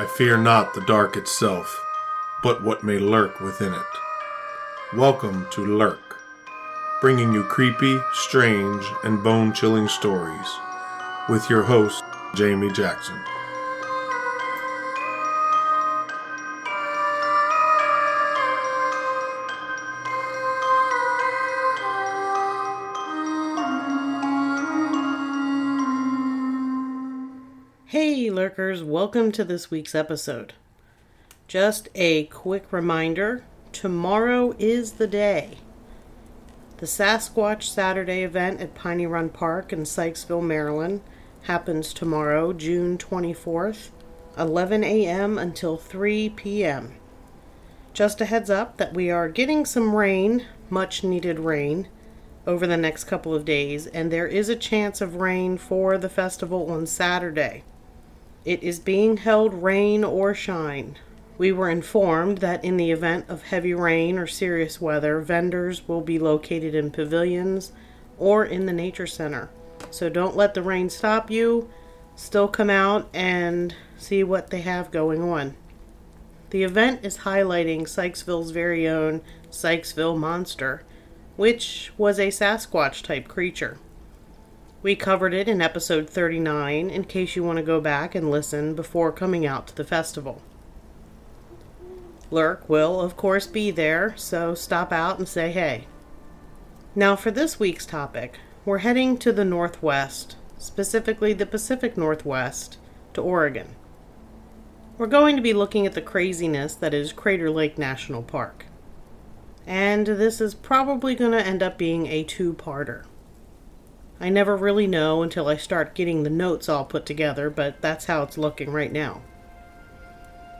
I fear not the dark itself, but what may lurk within it. Welcome to Lurk, bringing you creepy, strange, and bone chilling stories with your host, Jamie Jackson. Hey, lurkers, welcome to this week's episode. Just a quick reminder tomorrow is the day. The Sasquatch Saturday event at Piney Run Park in Sykesville, Maryland happens tomorrow, June 24th, 11 a.m. until 3 p.m. Just a heads up that we are getting some rain, much needed rain, over the next couple of days, and there is a chance of rain for the festival on Saturday. It is being held rain or shine. We were informed that in the event of heavy rain or serious weather, vendors will be located in pavilions or in the nature center. So don't let the rain stop you. Still come out and see what they have going on. The event is highlighting Sykesville's very own Sykesville monster, which was a Sasquatch type creature. We covered it in episode 39 in case you want to go back and listen before coming out to the festival. Lurk will, of course, be there, so stop out and say hey. Now, for this week's topic, we're heading to the Northwest, specifically the Pacific Northwest, to Oregon. We're going to be looking at the craziness that is Crater Lake National Park. And this is probably going to end up being a two parter. I never really know until I start getting the notes all put together, but that's how it's looking right now.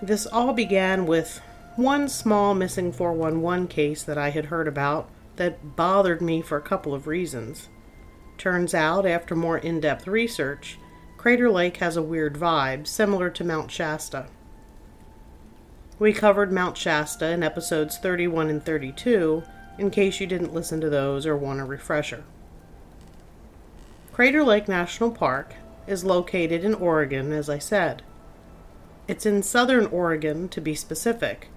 This all began with one small missing 411 case that I had heard about that bothered me for a couple of reasons. Turns out, after more in depth research, Crater Lake has a weird vibe, similar to Mount Shasta. We covered Mount Shasta in episodes 31 and 32, in case you didn't listen to those or want a refresher. Crater Lake National Park is located in Oregon, as I said. It's in southern Oregon, to be specific,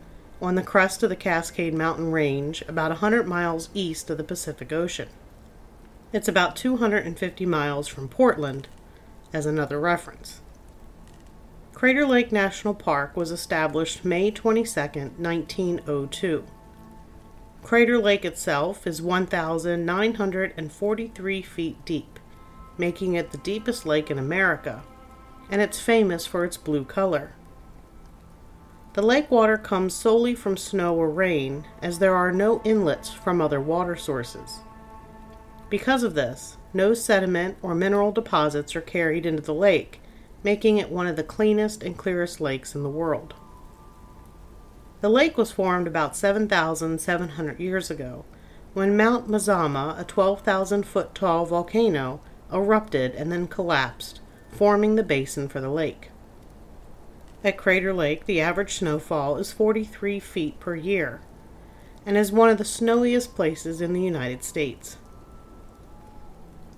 on the crest of the Cascade Mountain Range, about 100 miles east of the Pacific Ocean. It's about 250 miles from Portland, as another reference. Crater Lake National Park was established May 22, 1902. Crater Lake itself is 1,943 feet deep making it the deepest lake in America, and it's famous for its blue color. The lake water comes solely from snow or rain, as there are no inlets from other water sources. Because of this, no sediment or mineral deposits are carried into the lake, making it one of the cleanest and clearest lakes in the world. The lake was formed about 7,700 years ago when Mount Mazama, a 12,000 foot tall volcano, erupted and then collapsed, forming the basin for the lake. At Crater Lake, the average snowfall is 43 feet per year and is one of the snowiest places in the United States.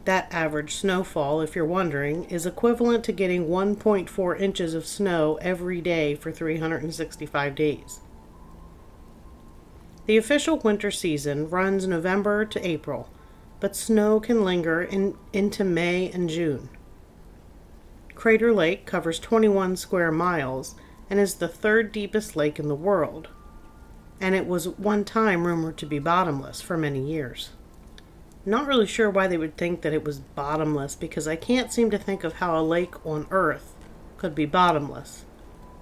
That average snowfall, if you're wondering, is equivalent to getting 1.4 inches of snow every day for 365 days. The official winter season runs November to April, but snow can linger in, into May and June. Crater Lake covers 21 square miles and is the third deepest lake in the world, and it was one time rumored to be bottomless for many years. Not really sure why they would think that it was bottomless because I can't seem to think of how a lake on Earth could be bottomless,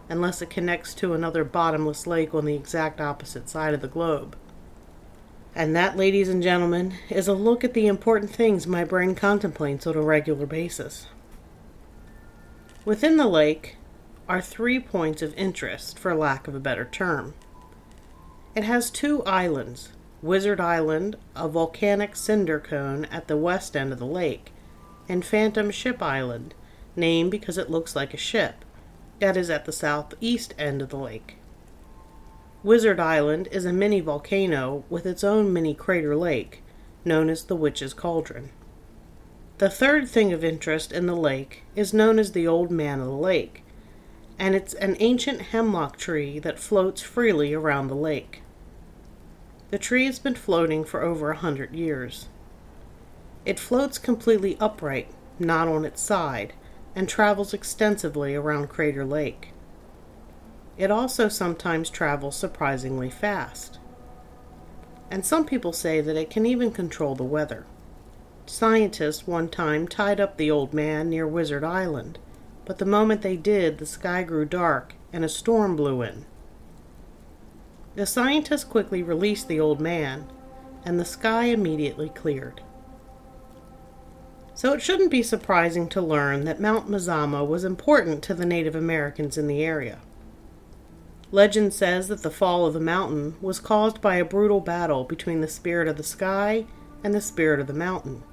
unless it connects to another bottomless lake on the exact opposite side of the globe. And that, ladies and gentlemen, is a look at the important things my brain contemplates on a regular basis. Within the lake are three points of interest, for lack of a better term. It has two islands Wizard Island, a volcanic cinder cone at the west end of the lake, and Phantom Ship Island, named because it looks like a ship, that is at the southeast end of the lake. Wizard Island is a mini volcano with its own mini crater lake, known as the Witch's Cauldron. The third thing of interest in the lake is known as the Old Man of the Lake, and it's an ancient hemlock tree that floats freely around the lake. The tree has been floating for over a hundred years. It floats completely upright, not on its side, and travels extensively around Crater Lake. It also sometimes travels surprisingly fast. And some people say that it can even control the weather. Scientists one time tied up the old man near Wizard Island, but the moment they did, the sky grew dark and a storm blew in. The scientists quickly released the old man, and the sky immediately cleared. So it shouldn't be surprising to learn that Mount Mazama was important to the Native Americans in the area. Legend says that the fall of the mountain was caused by a brutal battle between the spirit of the sky and the spirit of the mountain.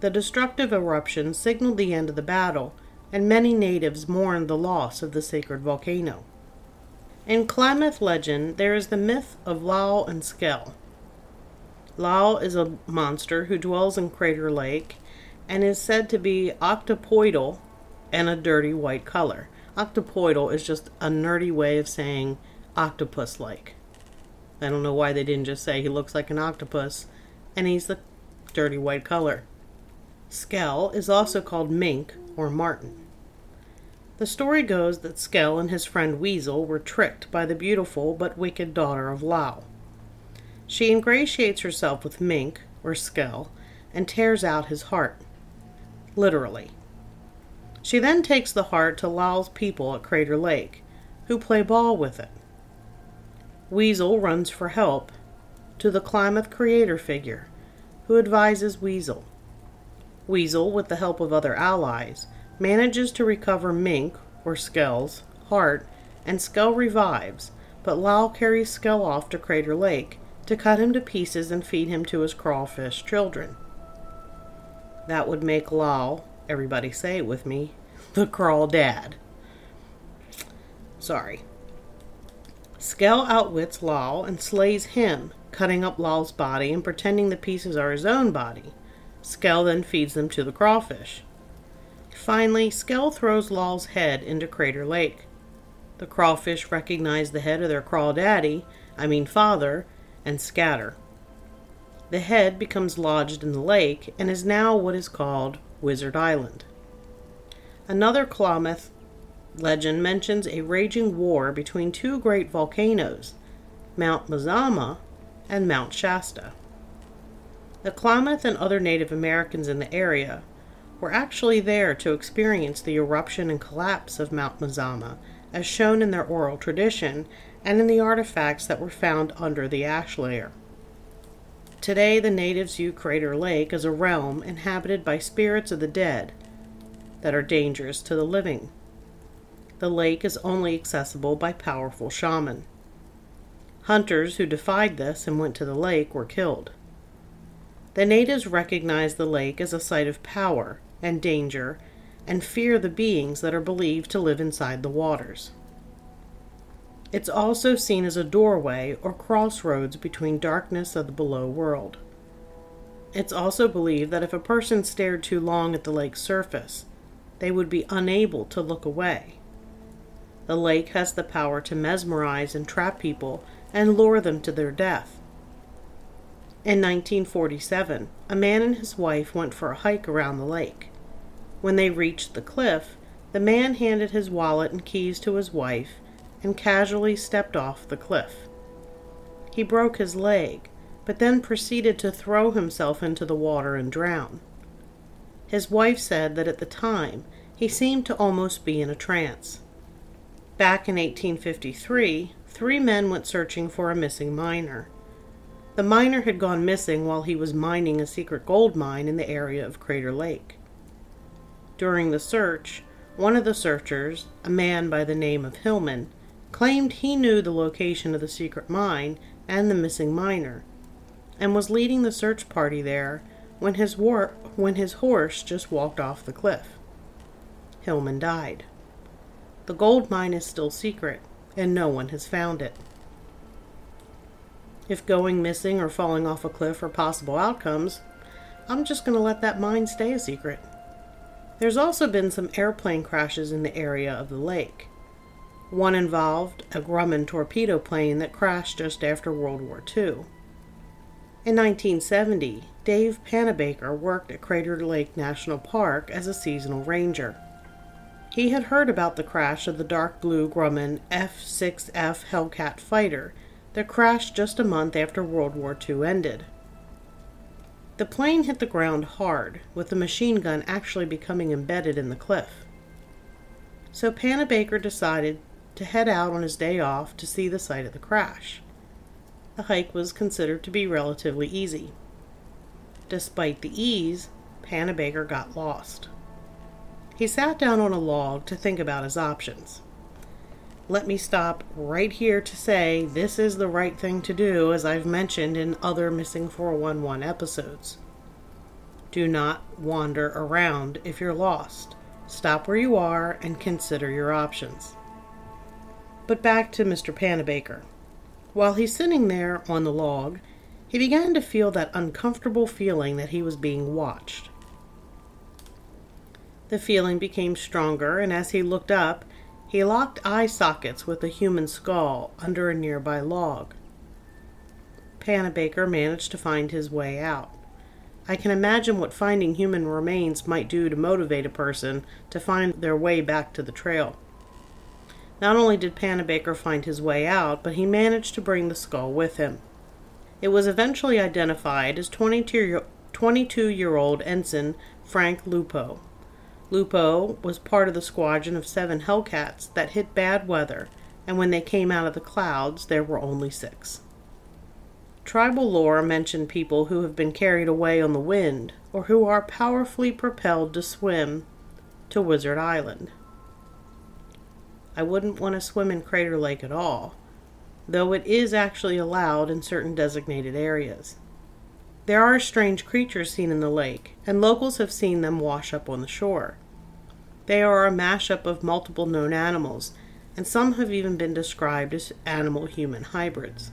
The destructive eruption signaled the end of the battle, and many natives mourned the loss of the sacred volcano. In Klamath legend, there is the myth of Llao and Skell. Llao is a monster who dwells in Crater Lake and is said to be octopoidal and a dirty white color. Octopoidal is just a nerdy way of saying octopus like. I don't know why they didn't just say he looks like an octopus and he's the dirty white color. Skell is also called mink or marten. The story goes that Skell and his friend Weasel were tricked by the beautiful but wicked daughter of Llao. She ingratiates herself with Mink, or Skell, and tears out his heart literally. She then takes the heart to Llao's people at Crater Lake, who play ball with it. Weasel runs for help to the Klamath creator figure, who advises Weasel. Weasel, with the help of other allies, manages to recover Mink, or Skell's, heart, and Skell revives, but Llao carries Skell off to Crater Lake to cut him to pieces and feed him to his crawfish children. That would make Llao, everybody say it with me, the crawl dad. Sorry. Skell outwits Llao and slays him, cutting up Llao's body and pretending the pieces are his own body. Skell then feeds them to the crawfish. Finally, Skell throws Llao's head into Crater Lake. The crawfish recognize the head of their crawl daddy, I mean father, and scatter. The head becomes lodged in the lake and is now what is called Wizard Island. Another Klamath legend mentions a raging war between two great volcanoes, Mount Mazama and Mount Shasta. The Klamath and other Native Americans in the area were actually there to experience the eruption and collapse of Mount Mazama, as shown in their oral tradition and in the artifacts that were found under the ash layer. Today, the natives view Crater Lake as a realm inhabited by spirits of the dead that are dangerous to the living. The lake is only accessible by powerful shaman. Hunters who defied this and went to the lake were killed. The natives recognize the lake as a site of power and danger and fear the beings that are believed to live inside the waters. It's also seen as a doorway or crossroads between darkness of the below world. It's also believed that if a person stared too long at the lake's surface, they would be unable to look away. The lake has the power to mesmerize and trap people and lure them to their death. In 1947, a man and his wife went for a hike around the lake. When they reached the cliff, the man handed his wallet and keys to his wife and casually stepped off the cliff. He broke his leg, but then proceeded to throw himself into the water and drown. His wife said that at the time he seemed to almost be in a trance. Back in 1853, three men went searching for a missing miner. The miner had gone missing while he was mining a secret gold mine in the area of Crater Lake. During the search, one of the searchers, a man by the name of Hillman, claimed he knew the location of the secret mine and the missing miner, and was leading the search party there when his, war- when his horse just walked off the cliff. Hillman died. The gold mine is still secret, and no one has found it. If going missing or falling off a cliff are possible outcomes, I'm just going to let that mine stay a secret. There's also been some airplane crashes in the area of the lake. One involved a Grumman torpedo plane that crashed just after World War II. In 1970, Dave Panabaker worked at Crater Lake National Park as a seasonal ranger. He had heard about the crash of the dark blue Grumman F 6F Hellcat fighter that crashed just a month after World War II ended. The plane hit the ground hard, with the machine gun actually becoming embedded in the cliff. So Panabaker decided to head out on his day off to see the site of the crash. The hike was considered to be relatively easy. Despite the ease, Panabaker got lost. He sat down on a log to think about his options. Let me stop right here to say this is the right thing to do, as I've mentioned in other Missing 411 episodes. Do not wander around if you're lost. Stop where you are and consider your options. But back to Mr. Panabaker. While he's sitting there on the log, he began to feel that uncomfortable feeling that he was being watched. The feeling became stronger, and as he looked up, he locked eye sockets with a human skull under a nearby log. Panabaker managed to find his way out. I can imagine what finding human remains might do to motivate a person to find their way back to the trail. Not only did Panabaker find his way out, but he managed to bring the skull with him. It was eventually identified as 22 year old ensign Frank Lupo. Lupo was part of the squadron of seven Hellcats that hit bad weather, and when they came out of the clouds, there were only six. Tribal lore mentioned people who have been carried away on the wind or who are powerfully propelled to swim to Wizard Island. I wouldn't want to swim in Crater Lake at all, though it is actually allowed in certain designated areas. There are strange creatures seen in the lake, and locals have seen them wash up on the shore. They are a mashup of multiple known animals, and some have even been described as animal human hybrids.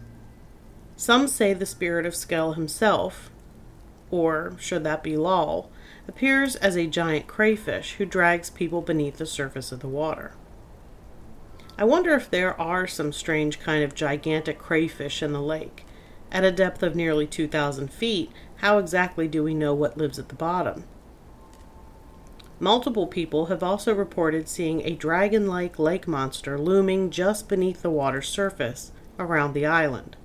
Some say the spirit of Skell himself, or should that be Llao, appears as a giant crayfish who drags people beneath the surface of the water. I wonder if there are some strange kind of gigantic crayfish in the lake. At a depth of nearly 2,000 feet, how exactly do we know what lives at the bottom? Multiple people have also reported seeing a dragon like lake monster looming just beneath the water's surface around the island.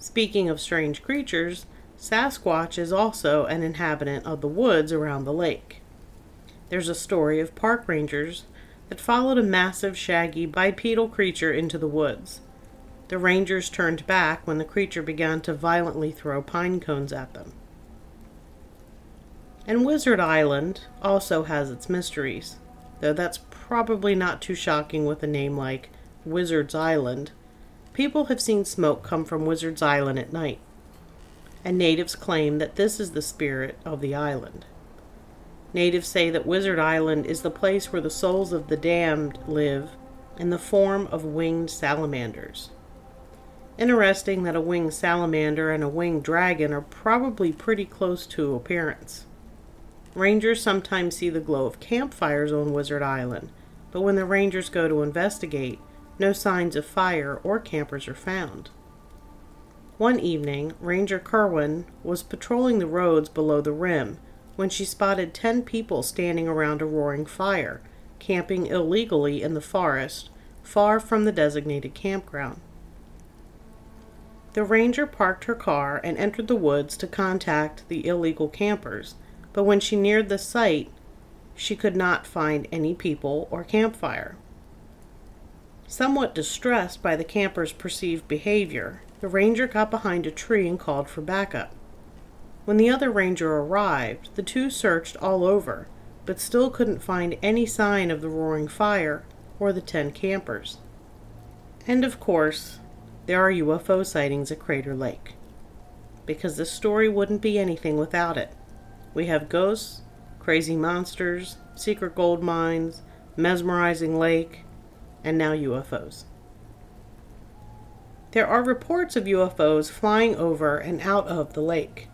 Speaking of strange creatures, Sasquatch is also an inhabitant of the woods around the lake. There's a story of park rangers that followed a massive, shaggy, bipedal creature into the woods. The rangers turned back when the creature began to violently throw pine cones at them. And Wizard Island also has its mysteries, though that's probably not too shocking with a name like Wizard's Island. People have seen smoke come from Wizard's Island at night, and natives claim that this is the spirit of the island. Natives say that Wizard Island is the place where the souls of the damned live in the form of winged salamanders. Interesting that a winged salamander and a winged dragon are probably pretty close to appearance. Rangers sometimes see the glow of campfires on Wizard Island, but when the rangers go to investigate, no signs of fire or campers are found. One evening, Ranger Kerwin was patrolling the roads below the rim when she spotted ten people standing around a roaring fire, camping illegally in the forest, far from the designated campground. The ranger parked her car and entered the woods to contact the illegal campers but when she neared the site, she could not find any people or campfire. Somewhat distressed by the campers' perceived behavior, the ranger got behind a tree and called for backup. When the other ranger arrived, the two searched all over, but still couldn't find any sign of the roaring fire or the ten campers. And of course, there are UFO sightings at Crater Lake. Because the story wouldn't be anything without it. We have ghosts, crazy monsters, secret gold mines, mesmerizing lake, and now UFOs. There are reports of UFOs flying over and out of the lake.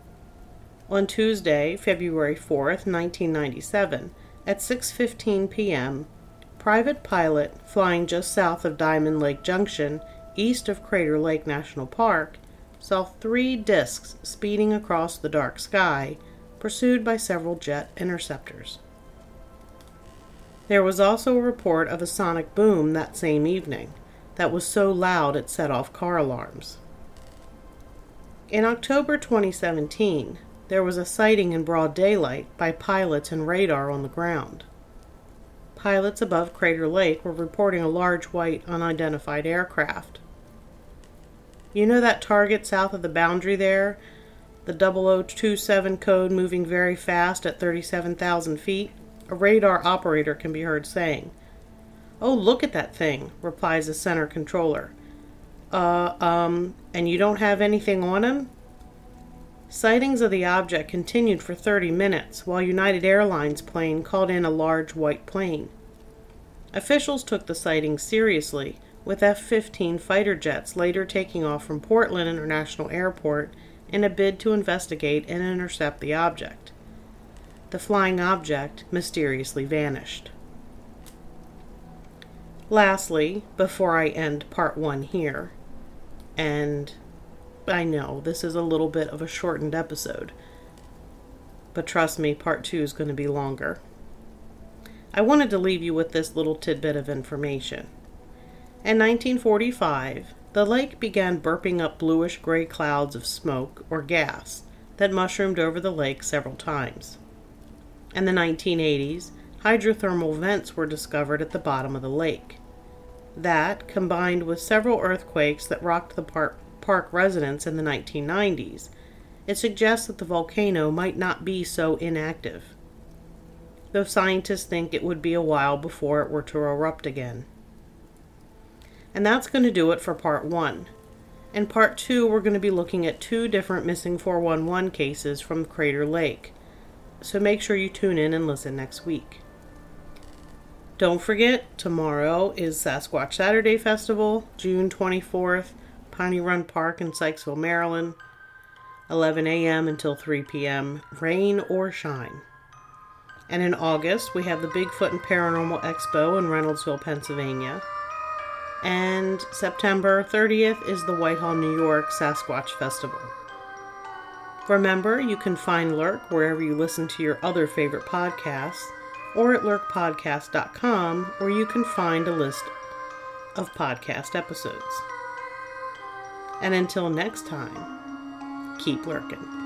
On Tuesday, February 4th, 1997, at 6:15 p.m., private pilot flying just south of Diamond Lake Junction, east of Crater Lake National Park, saw three disks speeding across the dark sky, pursued by several jet interceptors. There was also a report of a sonic boom that same evening that was so loud it set off car alarms. In October 2017, there was a sighting in broad daylight by pilots and radar on the ground. Pilots above Crater Lake were reporting a large white unidentified aircraft. You know that target south of the boundary there? The 0027 code moving very fast at 37,000 feet? A radar operator can be heard saying. Oh, look at that thing, replies the center controller. Uh, um, and you don't have anything on him? Sightings of the object continued for 30 minutes while United Airlines plane called in a large white plane. Officials took the sighting seriously, with F 15 fighter jets later taking off from Portland International Airport in a bid to investigate and intercept the object. The flying object mysteriously vanished. Lastly, before I end part one here, and I know this is a little bit of a shortened episode, but trust me, part two is going to be longer. I wanted to leave you with this little tidbit of information. In 1945, the lake began burping up bluish gray clouds of smoke or gas that mushroomed over the lake several times. In the 1980s, hydrothermal vents were discovered at the bottom of the lake. That, combined with several earthquakes that rocked the park Park residents in the 1990s, it suggests that the volcano might not be so inactive, though scientists think it would be a while before it were to erupt again. And that's going to do it for part one. In part two, we're going to be looking at two different missing 411 cases from Crater Lake, so make sure you tune in and listen next week. Don't forget, tomorrow is Sasquatch Saturday Festival, June 24th. Piney Run Park in Sykesville, Maryland, 11 a.m. until 3 p.m., rain or shine. And in August, we have the Bigfoot and Paranormal Expo in Reynoldsville, Pennsylvania. And September 30th is the Whitehall, New York Sasquatch Festival. Remember, you can find Lurk wherever you listen to your other favorite podcasts or at lurkpodcast.com where you can find a list of podcast episodes. And until next time, keep lurking.